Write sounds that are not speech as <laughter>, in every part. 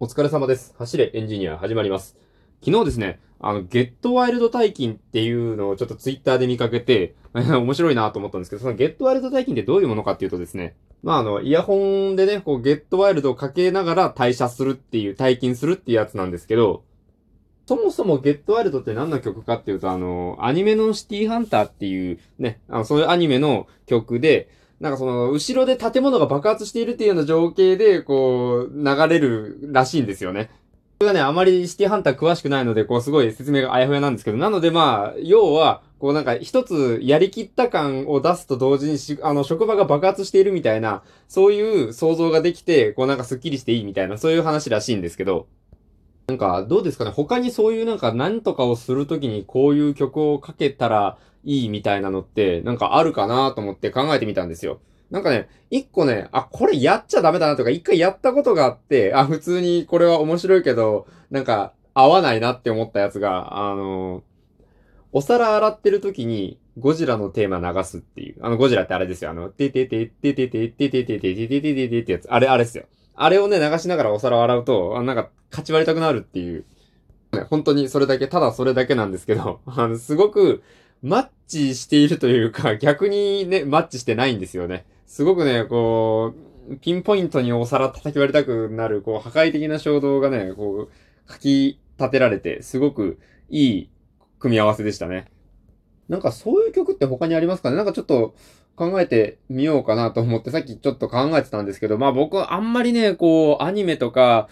お疲れ様です。走れエンジニア始まります。昨日ですね、あの、ゲットワイルド大金っていうのをちょっとツイッターで見かけて、<laughs> 面白いなと思ったんですけど、そのゲットワイルド大金ってどういうものかっていうとですね、まあ、あの、イヤホンでね、こう、ゲットワイルドをかけながら退社するっていう、退勤するっていうやつなんですけど、そもそもゲットワイルドって何の曲かっていうと、あの、アニメのシティハンターっていうね、あの、そういうアニメの曲で、なんかその、後ろで建物が爆発しているっていうような情景で、こう、流れるらしいんですよね。これがね、あまりシティハンター詳しくないので、こう、すごい説明があやふやなんですけど、なのでまあ、要は、こうなんか一つやりきった感を出すと同時にし、あの、職場が爆発しているみたいな、そういう想像ができて、こうなんかスッキリしていいみたいな、そういう話らしいんですけど、なんか、どうですかね？他にそういうなんか何とかをするときにこういう曲をかけたらいいみたいなのって、なんかあるかなと思って考えてみたんですよ。なんかね、一個ね、あ、これやっちゃダメだなとか、一回やったことがあって、あ、普通にこれは面白いけど、なんか、合わないなって思ったやつが、あのお皿洗ってる時に、ゴジラのテーマ流すっていう。あの、ゴジラってあれですよ。あの、てててててててててててててててってやつ。あれ、あれですよ。あれをね、流しながらお皿を洗うと、あなんか、勝ち割りたくなるっていう。ね本当にそれだけ、ただそれだけなんですけど、<laughs> あの、すごく、マッチしているというか、逆にね、マッチしてないんですよね。すごくね、こう、ピンポイントにお皿叩き割りたくなる、こう、破壊的な衝動がね、こう、書き立てられて、すごくいい組み合わせでしたね。なんかそういう曲って他にありますかね？なんかちょっと考えてみようかなと思って、さっきちょっと考えてたんですけど、まあ僕はあんまりね、こう、アニメとか、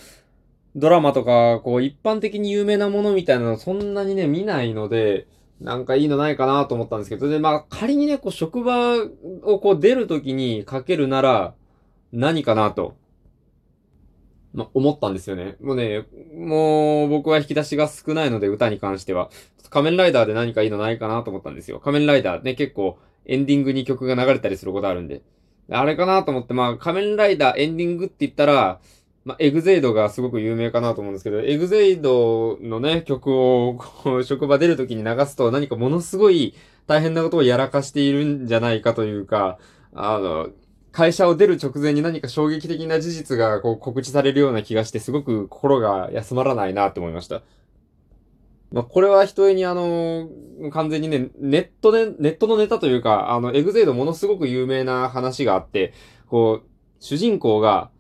ドラマとか、こう、一般的に有名なものみたいなのそんなにね、見ないので、なんかいいのないかなと思ったんですけど、で、まあ仮にね、こう、職場をこう出るときにかけるなら、何かなと、まあ思ったんですよね。もうね、もう僕は引き出しが少ないので、歌に関しては。仮面ライダーで何かいいのないかなと思ったんですよ。仮面ライダーね、結構エンディングに曲が流れたりすることあるんで。あれかなと思って、まあ仮面ライダーエンディングって言ったら、まあ、エグゼイドがすごく有名かなと思うんですけど、エグゼイドのね、曲を、こう、職場出るときに流すと何かものすごい大変なことをやらかしているんじゃないかというか、あの、会社を出る直前に何か衝撃的な事実がこう告知されるような気がして、すごく心が休まらないなと思いました。まあ、これは一重にあの、完全にね、ネットで、ネットのネタというか、あの、エグゼイドものすごく有名な話があって、こう、主人公が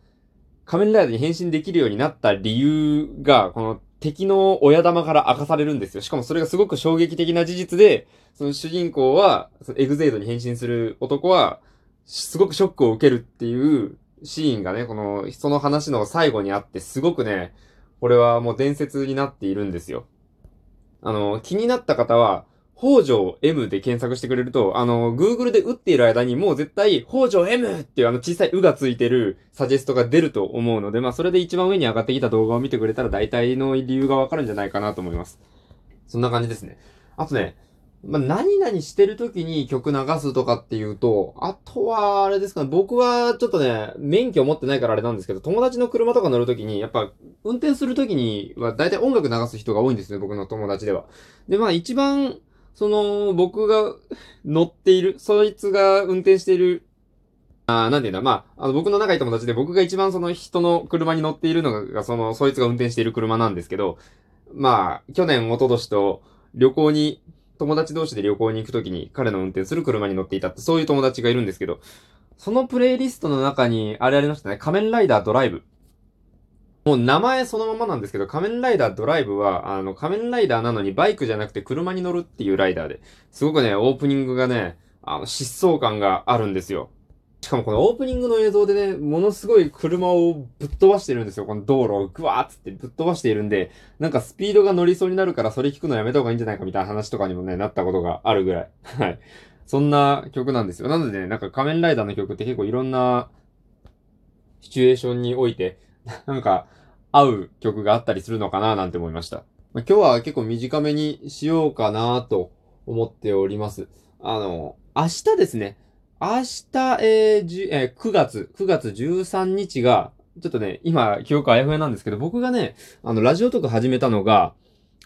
仮面ライダーに変身できるようになった理由が、この敵の親玉から明かされるんですよ。しかもそれがすごく衝撃的な事実で、その主人公は、エグゼイドに変身する男は、すごくショックを受けるっていうシーンがね、この、その話の最後にあって、すごくね、これはもう伝説になっているんですよ。あの、気になった方は、北条 M で検索してくれると、あの、Google で打っている間にもう絶対、北条 M っていうあの小さい「う」がついてるサジェストが出ると思うので、まあそれで一番上に上がってきた動画を見てくれたら大体の理由がわかるんじゃないかなと思います。そんな感じですね。あとね、まあ、何々してる時に曲流すとかっていうと、あとは、あれですかね、僕はちょっとね、免許持ってないからあれなんですけど、友達の車とか乗る時に、やっぱ、運転する時には大体音楽流す人が多いんですね、僕の友達では。で、まあ一番、その、僕が <laughs> 乗っている、そいつが運転している、あーなんていうんだ、まあ、あの、僕の仲いい友達で僕が一番その人の車に乗っているのが、その、そいつが運転している車なんですけど、まあ、去年、一昨年と旅行に、友達同士で旅行に行くときに彼の運転する車に乗っていたって、そういう友達がいるんですけど、そのプレイリストの中に、あれありましたね、仮面ライダードライブ。もう名前そのままなんですけど、仮面ライダードライブは、あの、仮面ライダーなのにバイクじゃなくて車に乗るっていうライダーで、すごくね、オープニングがね、あの、疾走感があるんですよ。しかもこのオープニングの映像でね、ものすごい車をぶっ飛ばしてるんですよ。この道路をグワーっつってぶっ飛ばしているんで、なんかスピードが乗りそうになるからそれ聞くのやめた方がいいんじゃないかみたいな話とかにもね、なったことがあるぐらい。<laughs> はい。そんな曲なんですよ。なのでね、なんか仮面ライダーの曲って結構いろんなシチュエーションにおいて、<laughs> なんか合う曲があったりするのかななんて思いました。まあ、今日は結構短めにしようかなと思っております。あの、明日ですね。明日、えーじえー9月、9月13日が、ちょっとね、今、記憶あやふやなんですけど、僕がね、あの、ラジオトーク始めたのが、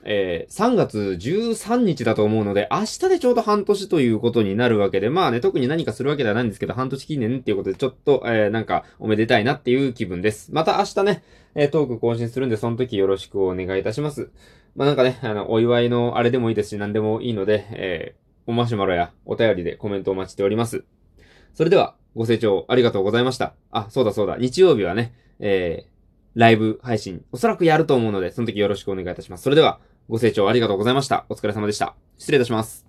えー、3月13日だと思うので、明日でちょうど半年ということになるわけで、まあね、特に何かするわけではないんですけど、半年記念っていうことで、ちょっと、えー、なんか、おめでたいなっていう気分です。また明日ね、えー、トーク更新するんで、その時よろしくお願いいたします。まあなんかね、あの、お祝いのあれでもいいですし、何でもいいので、えー、おマシュマロやお便りでコメントお待ちしております。それでは、ご清聴ありがとうございました。あ、そうだそうだ、日曜日はね、えー、ライブ配信、おそらくやると思うので、その時よろしくお願いいたします。それでは、ご清聴ありがとうございました。お疲れ様でした。失礼いたします。